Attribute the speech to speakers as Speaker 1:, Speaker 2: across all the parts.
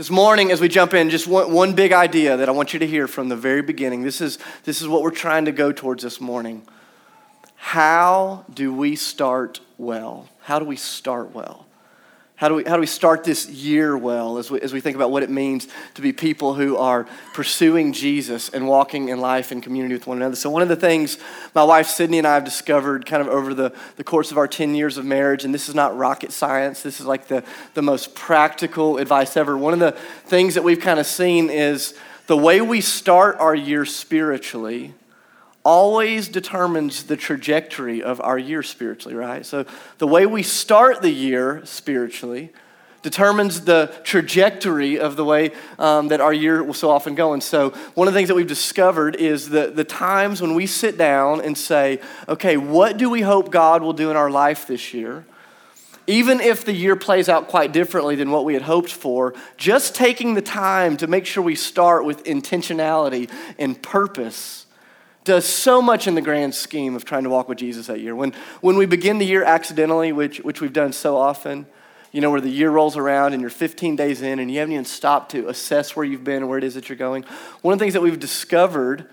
Speaker 1: This morning, as we jump in, just one, one big idea that I want you to hear from the very beginning. This is, this is what we're trying to go towards this morning. How do we start well? How do we start well? How do we, how do we start this year well as we, as we think about what it means to be people who are pursuing Jesus and walking in life and community with one another? So, one of the things my wife Sydney and I have discovered kind of over the, the course of our 10 years of marriage, and this is not rocket science, this is like the, the most practical advice ever. One of the things that we've kind of seen is the way we start our year spiritually always determines the trajectory of our year spiritually, right? So the way we start the year spiritually determines the trajectory of the way um, that our year will so often go. And so, one of the things that we've discovered is that the times when we sit down and say, okay, what do we hope God will do in our life this year? Even if the year plays out quite differently than what we had hoped for, just taking the time to make sure we start with intentionality and purpose does so much in the grand scheme of trying to walk with Jesus that year. When, when we begin the year accidentally, which, which we've done so often, you know, where the year rolls around and you're 15 days in and you haven't even stopped to assess where you've been and where it is that you're going. One of the things that we've discovered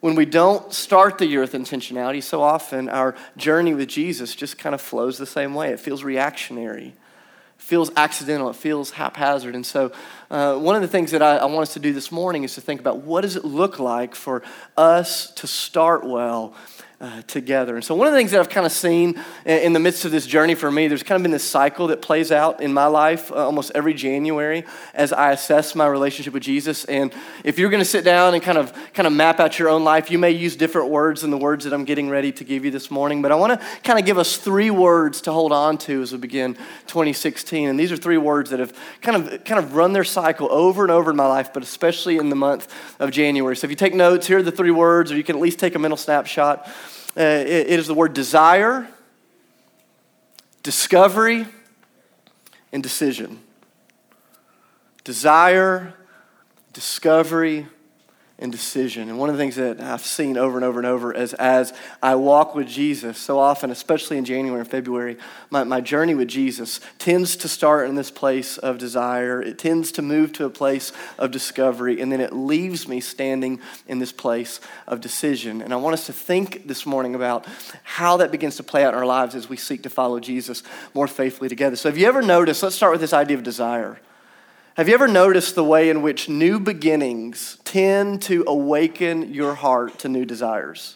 Speaker 1: when we don't start the year with intentionality, so often our journey with Jesus just kind of flows the same way. It feels reactionary feels accidental, it feels haphazard. And so, uh, one of the things that I, I, want us to do this morning is to think about what does it look like for us to start well uh, together. And so, one of the things that I've kind of seen in the midst of this journey for me, there's kind of been this cycle that plays out in my life uh, almost every January as I assess my relationship with Jesus. And if you're going to sit down and kind of kind of map out your own life, you may use different words than the words that I'm getting ready to give you this morning. But I want to kind of give us three words to hold on to as we begin 2016. And these are three words that have kind of kind of run their cycle over and over in my life, but especially in the month of January. So if you take notes, here are the three words, or you can at least take a mental snapshot. Uh, it, it is the word desire, discovery, and decision. Desire, discovery, and decision. And one of the things that I've seen over and over and over is as I walk with Jesus, so often, especially in January and February, my, my journey with Jesus tends to start in this place of desire. It tends to move to a place of discovery, and then it leaves me standing in this place of decision. And I want us to think this morning about how that begins to play out in our lives as we seek to follow Jesus more faithfully together. So, have you ever noticed? Let's start with this idea of desire. Have you ever noticed the way in which new beginnings tend to awaken your heart to new desires?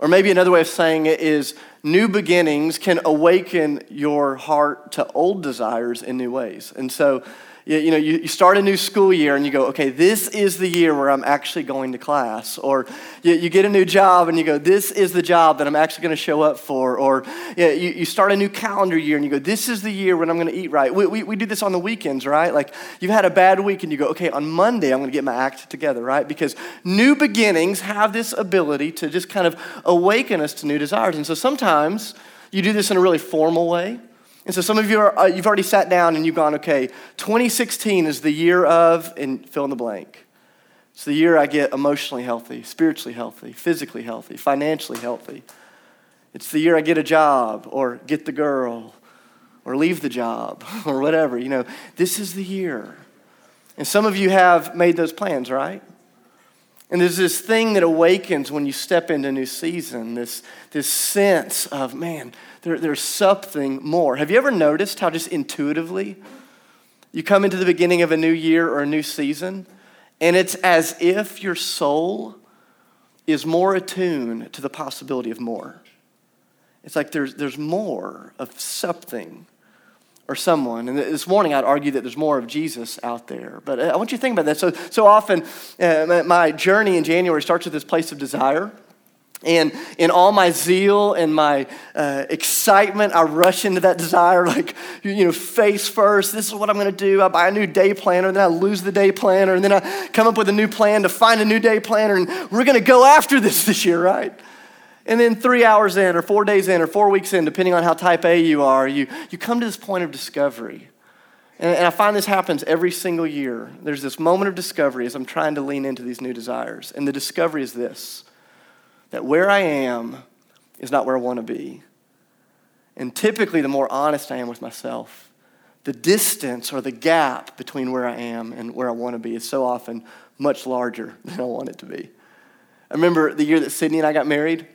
Speaker 1: Or maybe another way of saying it is new beginnings can awaken your heart to old desires in new ways. And so, you, you know, you, you start a new school year and you go, okay, this is the year where I'm actually going to class. Or you, you get a new job and you go, this is the job that I'm actually going to show up for. Or you, you start a new calendar year and you go, this is the year when I'm going to eat right. We, we, we do this on the weekends, right? Like you've had a bad week and you go, okay, on Monday I'm going to get my act together, right? Because new beginnings have this ability to just kind of awaken us to new desires. And so sometimes you do this in a really formal way. And so some of you are, uh, you've already sat down and you've gone, okay, 2016 is the year of, and fill in the blank. It's the year I get emotionally healthy, spiritually healthy, physically healthy, financially healthy. It's the year I get a job or get the girl or leave the job or whatever. You know, this is the year. And some of you have made those plans, right? And there's this thing that awakens when you step into a new season, this, this sense of, man, there, there's something more. Have you ever noticed how just intuitively you come into the beginning of a new year or a new season, and it's as if your soul is more attuned to the possibility of more? It's like there's, there's more of something or someone. And this morning, I'd argue that there's more of Jesus out there. But I want you to think about that. So, so often, uh, my journey in January starts with this place of desire. And in all my zeal and my uh, excitement, I rush into that desire, like, you know, face first. This is what I'm going to do. I buy a new day planner, then I lose the day planner, and then I come up with a new plan to find a new day planner, and we're going to go after this this year, right? And then three hours in, or four days in, or four weeks in, depending on how type A you are, you, you come to this point of discovery. And, and I find this happens every single year. There's this moment of discovery as I'm trying to lean into these new desires. And the discovery is this that where I am is not where I want to be. And typically, the more honest I am with myself, the distance or the gap between where I am and where I want to be is so often much larger than I want it to be. I remember the year that Sydney and I got married.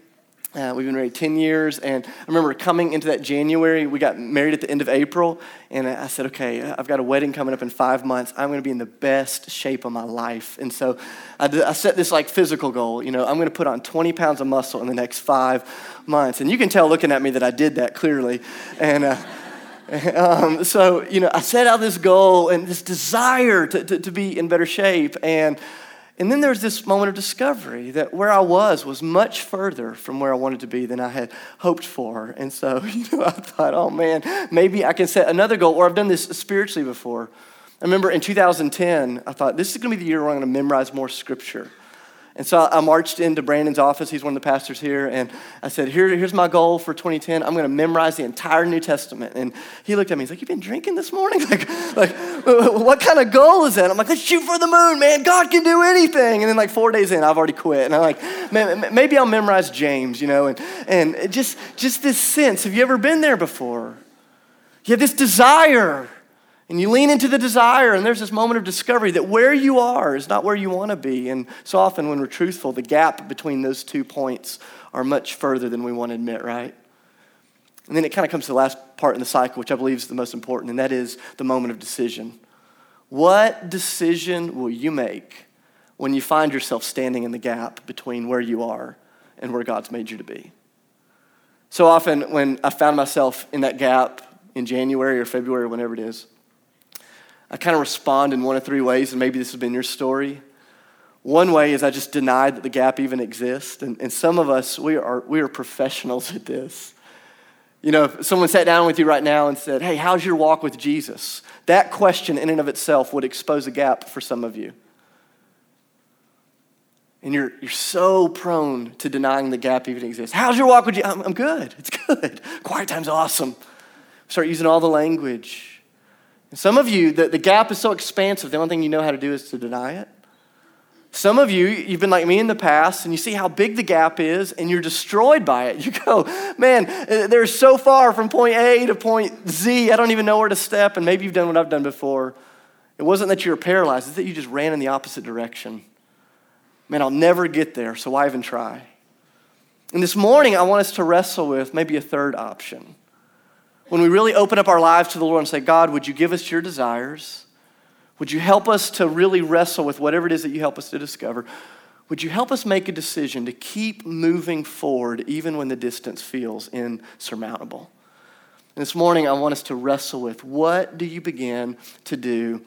Speaker 1: Uh, we've been married 10 years, and I remember coming into that January. We got married at the end of April, and I said, Okay, I've got a wedding coming up in five months. I'm going to be in the best shape of my life. And so I, did, I set this like physical goal. You know, I'm going to put on 20 pounds of muscle in the next five months. And you can tell looking at me that I did that clearly. And, uh, um, so, you know, I set out this goal and this desire to, to, to be in better shape. And and then there's this moment of discovery that where I was was much further from where I wanted to be than I had hoped for. And so, you know, I thought, oh man, maybe I can set another goal, or I've done this spiritually before. I remember in 2010, I thought, this is going to be the year where I'm going to memorize more scripture. And so I marched into Brandon's office. He's one of the pastors here. And I said, Here, Here's my goal for 2010. I'm going to memorize the entire New Testament. And he looked at me. He's like, You've been drinking this morning? Like, like what kind of goal is that? I'm like, Let's shoot for the moon, man. God can do anything. And then, like, four days in, I've already quit. And I'm like, Man, maybe I'll memorize James, you know? And, and just, just this sense have you ever been there before? You have this desire and you lean into the desire, and there's this moment of discovery that where you are is not where you want to be. And so often, when we're truthful, the gap between those two points are much further than we want to admit, right? And then it kind of comes to the last part in the cycle, which I believe is the most important, and that is the moment of decision. What decision will you make when you find yourself standing in the gap between where you are and where God's made you to be? So often, when I found myself in that gap in January or February or whenever it is, I kind of respond in one of three ways, and maybe this has been your story. One way is I just deny that the gap even exists. And, and some of us, we are, we are professionals at this. You know, if someone sat down with you right now and said, Hey, how's your walk with Jesus? That question, in and of itself, would expose a gap for some of you. And you're, you're so prone to denying the gap even exists. How's your walk with Jesus? I'm, I'm good. It's good. Quiet time's awesome. Start using all the language. Some of you, the, the gap is so expansive, the only thing you know how to do is to deny it. Some of you, you've been like me in the past, and you see how big the gap is, and you're destroyed by it. You go, man, they're so far from point A to point Z, I don't even know where to step. And maybe you've done what I've done before. It wasn't that you were paralyzed, it's that you just ran in the opposite direction. Man, I'll never get there, so why even try? And this morning, I want us to wrestle with maybe a third option. When we really open up our lives to the Lord and say, God, would you give us your desires? Would you help us to really wrestle with whatever it is that you help us to discover? Would you help us make a decision to keep moving forward even when the distance feels insurmountable? And this morning, I want us to wrestle with what do you begin to do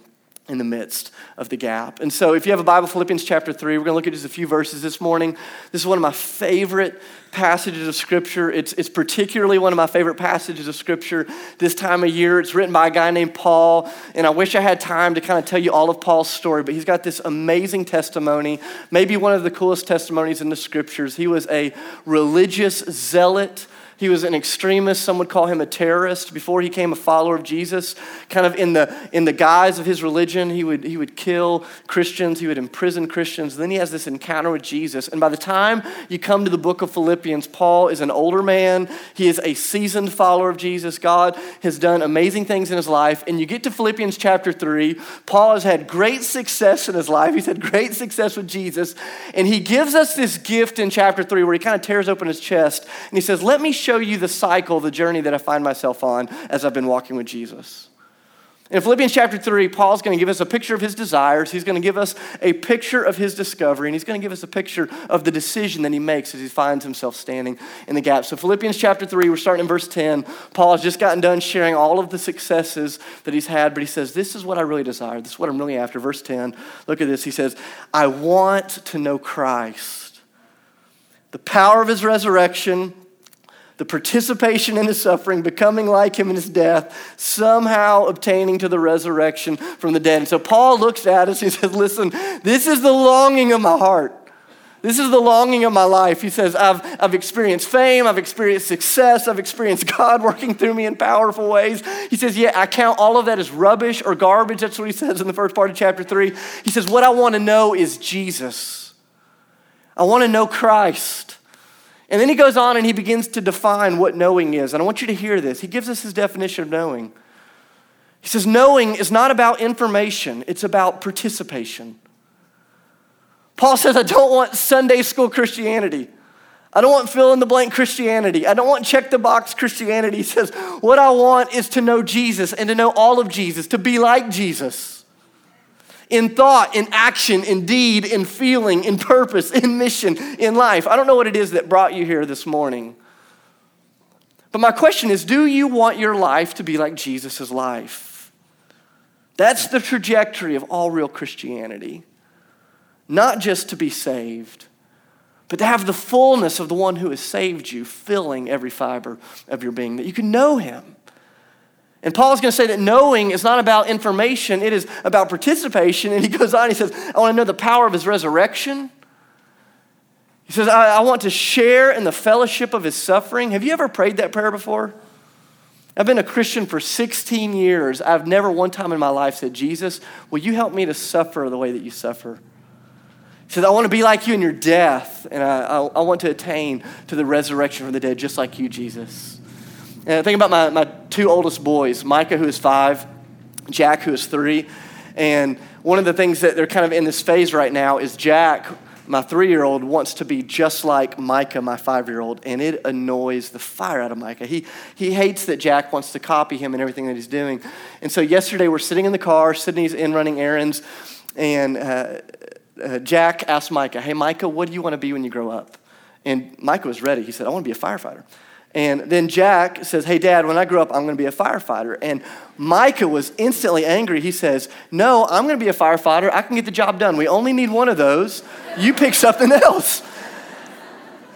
Speaker 1: in the midst of the gap. And so, if you have a Bible, Philippians chapter 3, we're going to look at just a few verses this morning. This is one of my favorite passages of Scripture. It's, it's particularly one of my favorite passages of Scripture this time of year. It's written by a guy named Paul, and I wish I had time to kind of tell you all of Paul's story, but he's got this amazing testimony, maybe one of the coolest testimonies in the Scriptures. He was a religious zealot he was an extremist. Some would call him a terrorist. Before he became a follower of Jesus, kind of in the, in the guise of his religion, he would, he would kill Christians, he would imprison Christians. Then he has this encounter with Jesus. And by the time you come to the book of Philippians, Paul is an older man. He is a seasoned follower of Jesus. God has done amazing things in his life. And you get to Philippians chapter 3, Paul has had great success in his life. He's had great success with Jesus. And he gives us this gift in chapter 3 where he kind of tears open his chest and he says, Let me you the cycle, the journey that I find myself on as I've been walking with Jesus. In Philippians chapter 3, Paul's going to give us a picture of his desires. He's going to give us a picture of his discovery, and he's going to give us a picture of the decision that he makes as he finds himself standing in the gap. So, Philippians chapter 3, we're starting in verse 10. Paul has just gotten done sharing all of the successes that he's had, but he says, This is what I really desire. This is what I'm really after. Verse 10, look at this. He says, I want to know Christ, the power of his resurrection the participation in his suffering, becoming like him in his death, somehow obtaining to the resurrection from the dead. And so Paul looks at us, he says, Listen, this is the longing of my heart. This is the longing of my life. He says, I've, I've experienced fame, I've experienced success, I've experienced God working through me in powerful ways. He says, Yeah, I count all of that as rubbish or garbage. That's what he says in the first part of chapter three. He says, What I want to know is Jesus. I want to know Christ. And then he goes on and he begins to define what knowing is. And I want you to hear this. He gives us his definition of knowing. He says, knowing is not about information, it's about participation. Paul says, I don't want Sunday school Christianity. I don't want fill in the blank Christianity. I don't want check the box Christianity. He says, What I want is to know Jesus and to know all of Jesus, to be like Jesus. In thought, in action, in deed, in feeling, in purpose, in mission, in life. I don't know what it is that brought you here this morning. But my question is do you want your life to be like Jesus' life? That's the trajectory of all real Christianity. Not just to be saved, but to have the fullness of the one who has saved you filling every fiber of your being, that you can know him. And Paul's going to say that knowing is not about information, it is about participation. And he goes on, he says, I want to know the power of his resurrection. He says, I, I want to share in the fellowship of his suffering. Have you ever prayed that prayer before? I've been a Christian for 16 years. I've never one time in my life said, Jesus, will you help me to suffer the way that you suffer? He says, I want to be like you in your death, and I, I, I want to attain to the resurrection from the dead, just like you, Jesus. And I think about my, my two oldest boys, Micah, who is five, Jack, who is three. And one of the things that they're kind of in this phase right now is Jack, my three year old, wants to be just like Micah, my five year old, and it annoys the fire out of Micah. He, he hates that Jack wants to copy him and everything that he's doing. And so yesterday we're sitting in the car, Sydney's in running errands, and uh, uh, Jack asked Micah, Hey, Micah, what do you want to be when you grow up? And Micah was ready. He said, I want to be a firefighter. And then Jack says, Hey, Dad, when I grow up, I'm going to be a firefighter. And Micah was instantly angry. He says, No, I'm going to be a firefighter. I can get the job done. We only need one of those. You pick something else.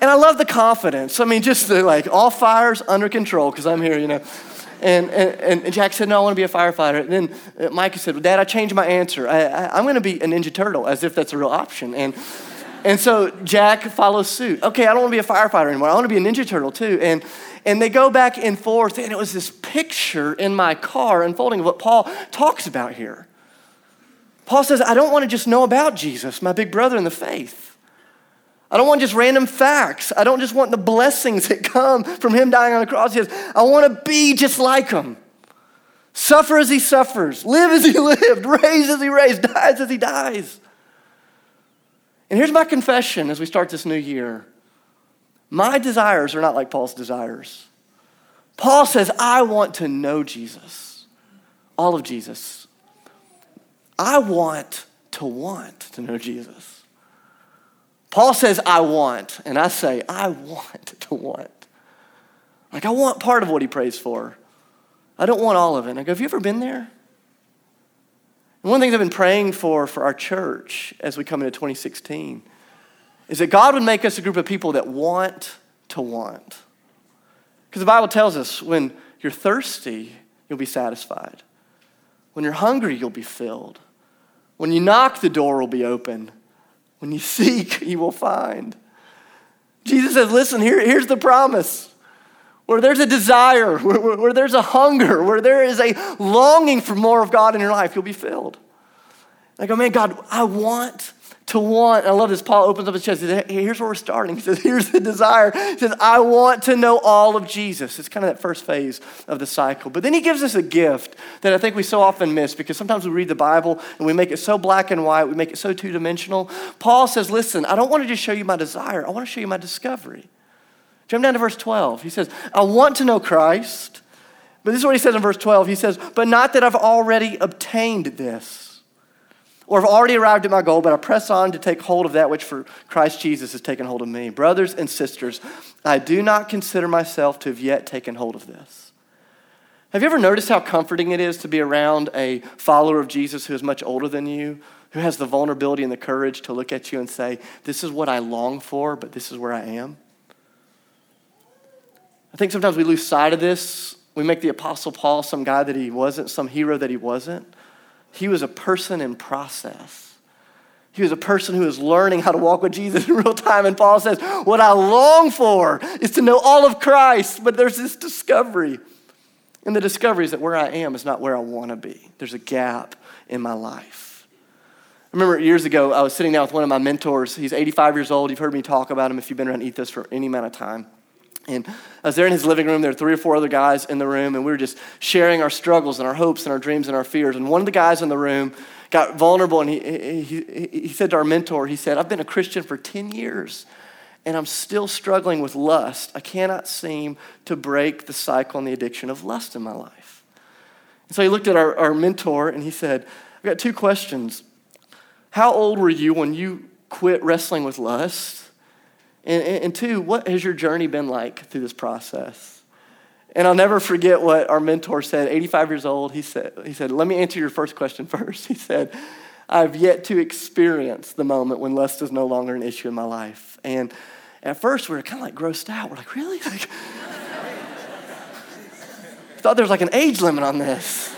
Speaker 1: And I love the confidence. I mean, just the like, all fires under control because I'm here, you know. And, and, and Jack said, No, I want to be a firefighter. And then uh, Micah said, well, Dad, I changed my answer. I, I, I'm going to be a Ninja Turtle, as if that's a real option. And, and so Jack follows suit. Okay, I don't want to be a firefighter anymore. I want to be a Ninja Turtle too. And, and they go back and forth, and it was this picture in my car unfolding of what Paul talks about here. Paul says, I don't want to just know about Jesus, my big brother in the faith. I don't want just random facts. I don't just want the blessings that come from him dying on the cross. He says, I want to be just like him. Suffer as he suffers, live as he lived, raise as he raised, dies as he dies. And here's my confession as we start this new year my desires are not like Paul's desires. Paul says, I want to know Jesus, all of Jesus. I want to want to know Jesus. Paul says, I want, and I say, I want to want. Like, I want part of what he prays for. I don't want all of it. And I go, Have you ever been there? One of the things I've been praying for for our church as we come into 2016 is that God would make us a group of people that want to want. Because the Bible tells us when you're thirsty, you'll be satisfied. When you're hungry, you'll be filled. When you knock, the door will be open. When you seek, you will find. Jesus says, listen, here, here's the promise. Where there's a desire, where, where, where there's a hunger, where there is a longing for more of God in your life, you'll be filled. I go, man, God, I want to want. I love this. Paul opens up his chest. He says, hey, here's where we're starting. He says, here's the desire. He says, I want to know all of Jesus. It's kind of that first phase of the cycle. But then he gives us a gift that I think we so often miss because sometimes we read the Bible and we make it so black and white, we make it so two dimensional. Paul says, listen, I don't want to just show you my desire, I want to show you my discovery. Jump down to verse 12. He says, I want to know Christ. But this is what he says in verse 12. He says, But not that I've already obtained this or have already arrived at my goal, but I press on to take hold of that which for Christ Jesus has taken hold of me. Brothers and sisters, I do not consider myself to have yet taken hold of this. Have you ever noticed how comforting it is to be around a follower of Jesus who is much older than you, who has the vulnerability and the courage to look at you and say, This is what I long for, but this is where I am? Think sometimes we lose sight of this. We make the Apostle Paul some guy that he wasn't, some hero that he wasn't. He was a person in process. He was a person who was learning how to walk with Jesus in real time. And Paul says, What I long for is to know all of Christ. But there's this discovery. And the discovery is that where I am is not where I want to be. There's a gap in my life. I remember years ago, I was sitting down with one of my mentors. He's 85 years old. You've heard me talk about him if you've been around Ethos for any amount of time. And I was there in his living room. There were three or four other guys in the room, and we were just sharing our struggles and our hopes and our dreams and our fears. And one of the guys in the room got vulnerable, and he, he, he, said to our mentor, he said, I've been a Christian for 10 years, and I'm still struggling with lust. I cannot seem to break the cycle and the addiction of lust in my life. And so he looked at our, our mentor, and he said, I've got two questions. How old were you when you quit wrestling with lust? And, and, two, what has your journey been like through this process? And I'll never forget what our mentor said, 85 years old. He said, he said, Let me answer your first question first. He said, I've yet to experience the moment when lust is no longer an issue in my life. And at first, we were kind of like grossed out. We're like, Really? Like, thought there was like an age limit on this.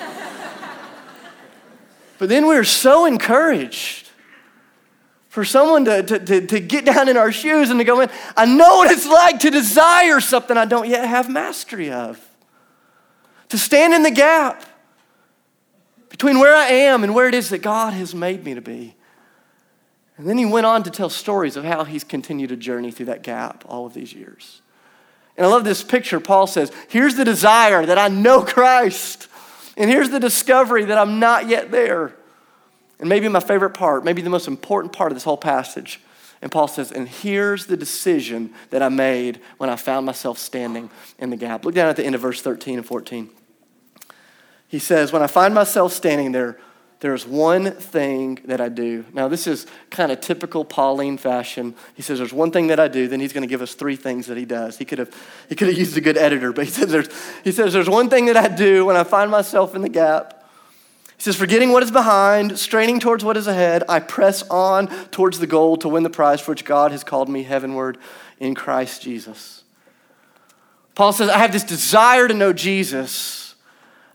Speaker 1: But then we were so encouraged for someone to, to, to, to, get down in our shoes and to go in, I know what it's like to desire something I don't yet have mastery of. To stand in the gap between where I am and where it is that God has made me to be. And then he went on to tell stories of how he's continued to journey through that gap all of these years. And I love this picture. Paul says, Here's the desire that I know Christ, and here's the discovery that I'm not yet there. And maybe my favorite part, maybe the most important part of this whole passage. And Paul says, and here's the decision that I made when I found myself standing in the gap. Look down at the end of verse 13 and 14. He says, When I find myself standing there, there's one thing that I do. Now, this is kind of typical Pauline fashion. He says, There's one thing that I do, then he's going to give us three things that he does. He could have, he could have used a good editor, but he says, there's, he says, There's one thing that I do when I find myself in the gap. Says, Forgetting what is behind, straining towards what is ahead, I press on towards the goal to win the prize for which God has called me heavenward in Christ Jesus. Paul says, I have this desire to know Jesus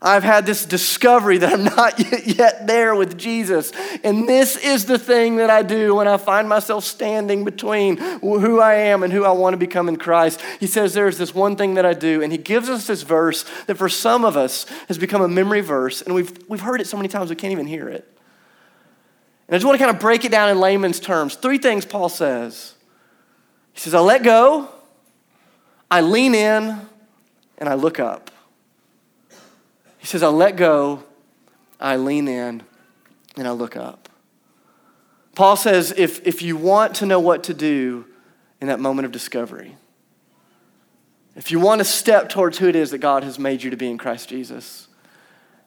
Speaker 1: I've had this discovery that I'm not yet there with Jesus. And this is the thing that I do when I find myself standing between who I am and who I want to become in Christ. He says there's this one thing that I do. And he gives us this verse that for some of us has become a memory verse. And we've, we've heard it so many times we can't even hear it. And I just want to kind of break it down in layman's terms. Three things Paul says He says, I let go, I lean in, and I look up. He says, I let go, I lean in, and I look up. Paul says, if, if you want to know what to do in that moment of discovery, if you want to step towards who it is that God has made you to be in Christ Jesus,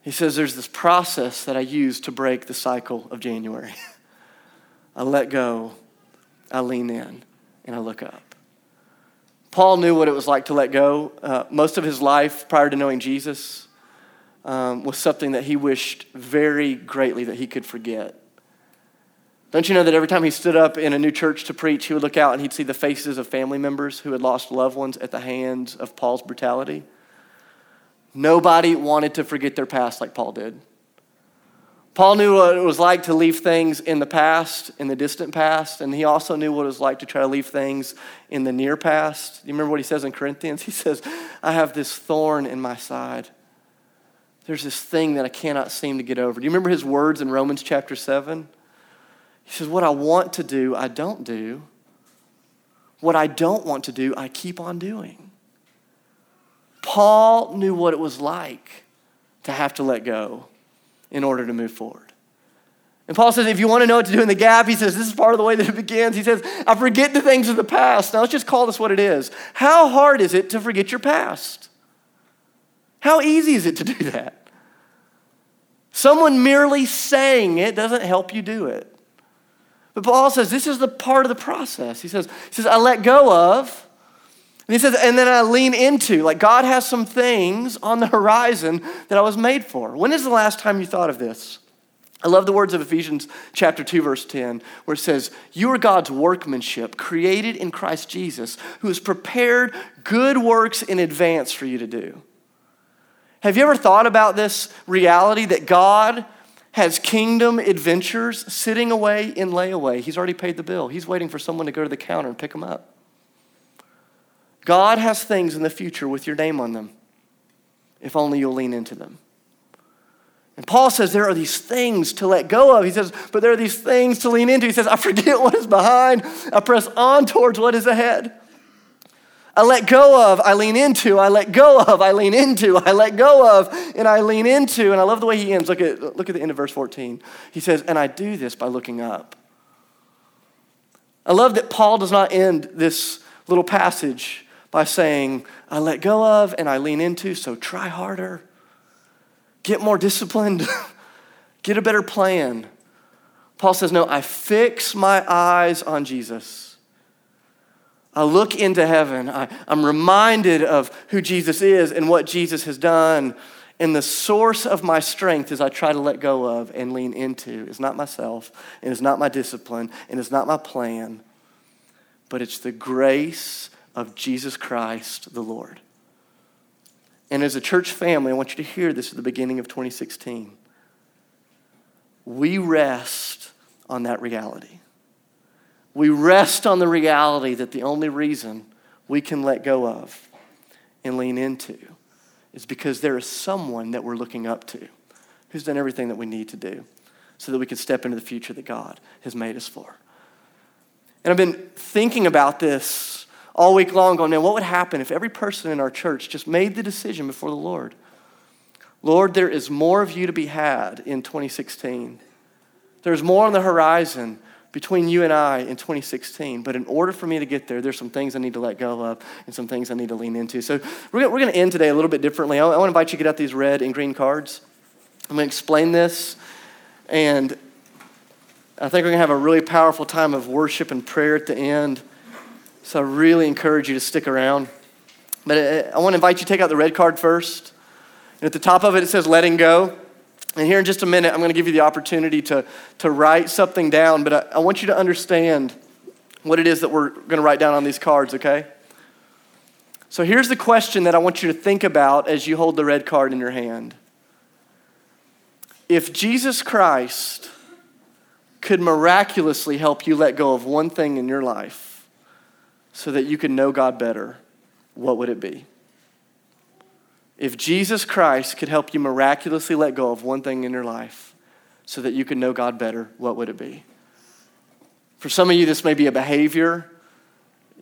Speaker 1: he says there's this process that I use to break the cycle of January. I let go, I lean in, and I look up. Paul knew what it was like to let go. Uh, most of his life prior to knowing Jesus, um, was something that he wished very greatly that he could forget. Don't you know that every time he stood up in a new church to preach, he would look out and he'd see the faces of family members who had lost loved ones at the hands of Paul's brutality? Nobody wanted to forget their past like Paul did. Paul knew what it was like to leave things in the past, in the distant past, and he also knew what it was like to try to leave things in the near past. You remember what he says in Corinthians? He says, I have this thorn in my side there's this thing that I cannot seem to get over. Do you remember his words in Romans chapter 7? He says, What I want to do, I don't do. What I don't want to do, I keep on doing. Paul knew what it was like to have to let go in order to move forward. And Paul says, if you want to know what to do in the gap, he says, this is part of the way that it begins. He says, I forget the things of the past. Now let's just call this what it is. How hard is it to forget your past? How easy is it to do that? Someone merely saying it doesn't help you do it. But Paul says this is the part of the process. He says, he says I let go of, and he says, and then I lean into. Like God has some things on the horizon that I was made for. When is the last time you thought of this? I love the words of Ephesians chapter 2, verse 10, where it says, You are God's workmanship, created in Christ Jesus, who has prepared good works in advance for you to do. Have you ever thought about this reality that God has kingdom adventures sitting away in layaway? He's already paid the bill. He's waiting for someone to go to the counter and pick them up. God has things in the future with your name on them, if only you'll lean into them. And Paul says there are these things to let go of. He says, but there are these things to lean into. He says, I forget what is behind, I press on towards what is ahead. I let go of, I lean into, I let go of, I lean into, I let go of, and I lean into. And I love the way he ends. Look at, look at the end of verse 14. He says, And I do this by looking up. I love that Paul does not end this little passage by saying, I let go of and I lean into, so try harder, get more disciplined, get a better plan. Paul says, No, I fix my eyes on Jesus. I look into heaven. I, am reminded of who Jesus is and what Jesus has done. And the source of my strength as I try to let go of and lean into is not myself, and it's not my discipline, and it's not my plan, but it's the grace of Jesus Christ the Lord. And as a church family, I want you to hear this at the beginning of 2016. We rest on that reality. We rest on the reality that the only reason we can let go of and lean into is because there is someone that we're looking up to who's done everything that we need to do so that we can step into the future that God has made us for. And I've been thinking about this all week long, going, man, what would happen if every person in our church just made the decision before the Lord? Lord, there is more of you to be had in 2016. There's more on the horizon between you and I in 2016. But in order for me to get there, there's some things I need to let go of and some things I need to lean into. So we're, going to end today a little bit differently. I, I want to invite you to get out these red and green cards. I'm going to explain this, and I think we're going to have a really powerful time of worship and prayer at the end. So I really encourage you to stick around. But uh, I want to invite you to take out the red card first. And at the top of it, it says letting go. And here in just a minute, I'm going to give you the opportunity to, to write something down, but I, I want you to understand what it is that we're going to write down on these cards, okay? So here's the question that I want you to think about as you hold the red card in your hand. If Jesus Christ could miraculously help you let go of one thing in your life so that you can know God better, what would it be? If Jesus Christ could help you miraculously let go of one thing in your life so that you can know God better, what would it be? For some of you, this may be a behavior.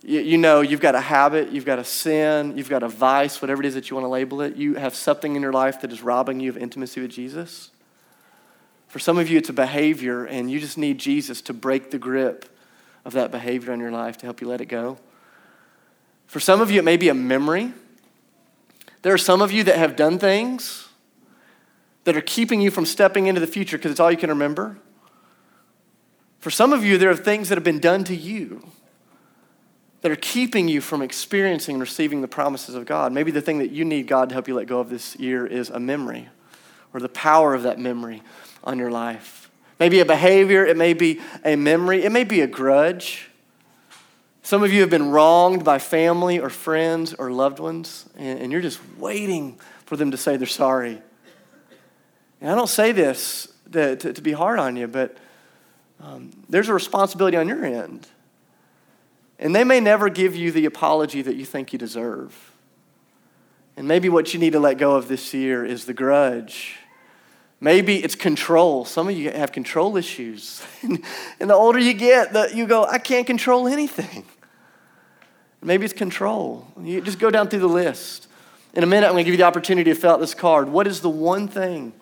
Speaker 1: You, know, you've got a habit, you've got a sin, you've got a vice, whatever it is that you want to label it. You have something in your life that is robbing you of intimacy with Jesus. For some of you, it's a behavior, and you just need Jesus to break the grip of that behavior in your life to help you let it go. For some of you, it may be a memory. There are some of you that have done things that are keeping you from stepping into the future because it's all you can remember. For some of you, there are things that have been done to you that are keeping you from experiencing and receiving the promises of God. Maybe the thing that you need God to help you let go of this year is a memory or the power of that memory on your life. Maybe a behavior, it may be a memory, it may be a grudge. Some of you have been wronged by family or friends or loved ones, and, you're just waiting for them to say they're sorry. And I don't say this to, to, to be hard on you, but um, there's a responsibility on your end. And they may never give you the apology that you think you deserve. And maybe what you need to let go of this year is the grudge Maybe it's control. Some of you have control issues. and the older you get, the, you go, I can't control anything. Maybe it's control. You just go down through the list. In a minute, I'm going to give you the opportunity to fill out this card. What is the one thing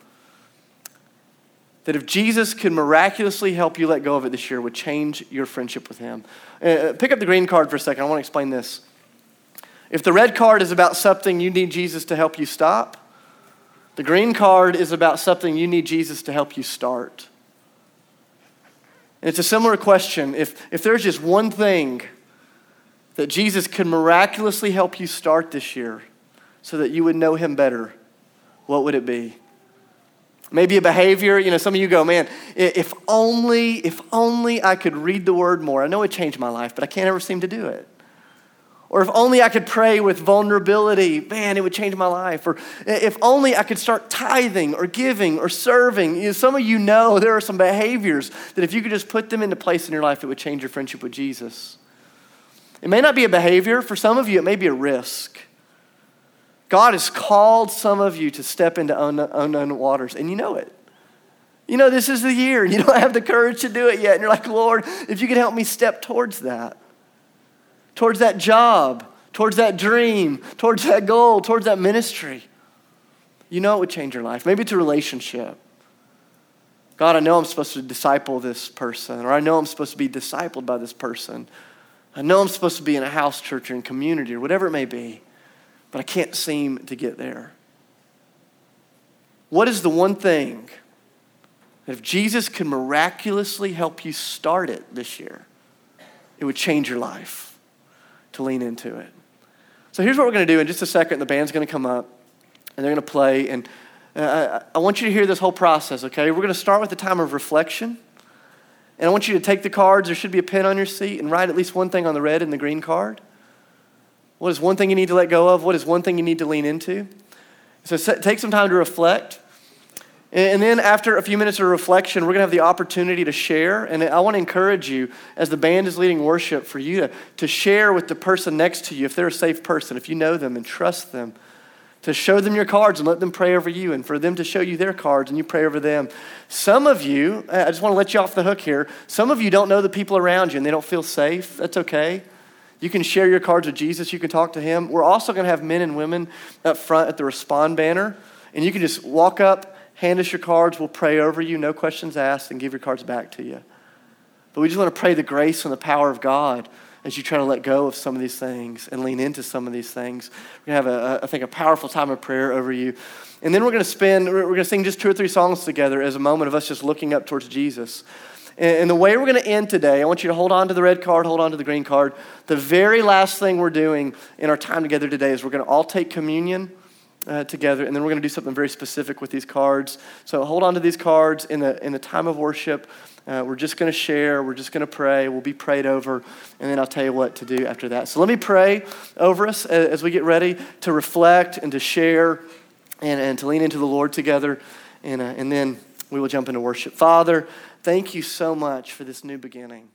Speaker 1: that if Jesus could miraculously help you let go of it this year would change your friendship with him? Uh, pick up the green card for a second. I want to explain this. If the red card is about something you need Jesus to help you stop, the green card is about something you need Jesus to help you start. And it's a similar question. If, if there's just one thing that Jesus could miraculously help you start this year so that you would know him better, what would it be? Maybe a behavior, you know, some of you go, man, if only, if only I could read the word more. I know it changed my life, but I can't ever seem to do it. Or if only I could pray with vulnerability, man, it would change my life. Or if only I could start tithing or giving or serving. You know, some of you know there are some behaviors that if you could just put them into place in your life, it would change your friendship with Jesus. It may not be a behavior, for some of you, it may be a risk. God has called some of you to step into unknown waters, and you know it. You know, this is the year, and you don't have the courage to do it yet. And you're like, Lord, if you could help me step towards that towards that job, towards that dream, towards that goal, towards that ministry. You know it would change your life. Maybe it's a relationship. God, I know I'm supposed to disciple this person, or I know I'm supposed to be discipled by this person. I know I'm supposed to be in a house church or in community or whatever it may be, but I can't seem to get there. What is the one thing that if Jesus could miraculously help you start it this year, it would change your life to lean into it? So here's what we're going to do in just a second. The band's going to come up and they're going to play. And uh, I want you to hear this whole process, okay? We're going to start with a time of reflection. And I want you to take the cards. There should be a pen on your seat and write at least one thing on the red and the green card. What is one thing you need to let go of? What is one thing you need to lean into? So take some time to reflect. And then after a few minutes of reflection, we're going to have the opportunity to share. And I want to encourage you, as the band is leading worship, for you to, to share with the person next to you, if they're a safe person, if you know them and trust them, to show them your cards and let them pray over you, and for them to show you their cards and you pray over them. Some of you, I just want to let you off the hook here, some of you don't know the people around you and they don't feel safe. That's okay. You can share your cards with Jesus, you can talk to him. We're also going to have men and women up front at the Respond banner, and you can just walk up, hand us your cards, we'll pray over you, no questions asked, and give your cards back to you. But we just want to pray the grace and the power of God as you try to let go of some of these things and lean into some of these things. We're going to have, a, I think, a powerful time of prayer over you. And then we're going to spend, we're going to sing just two or three songs together as a moment of us just looking up towards Jesus. And the way we're going to end today, I want you to hold on to the red card, hold on to the green card. The very last thing we're doing in our time together today is we're going to all take communion. Uh, together, and then we're going to do something very specific with these cards. So hold on to these cards in the in the time of worship. Uh, we're just going to share. We're just going to pray. We'll be prayed over, and then I'll tell you what to do after that. So let me pray over us as we get ready to reflect and to share and, and to lean into the Lord together, and, uh, and then we will jump into worship. Father, thank you so much for this new beginning.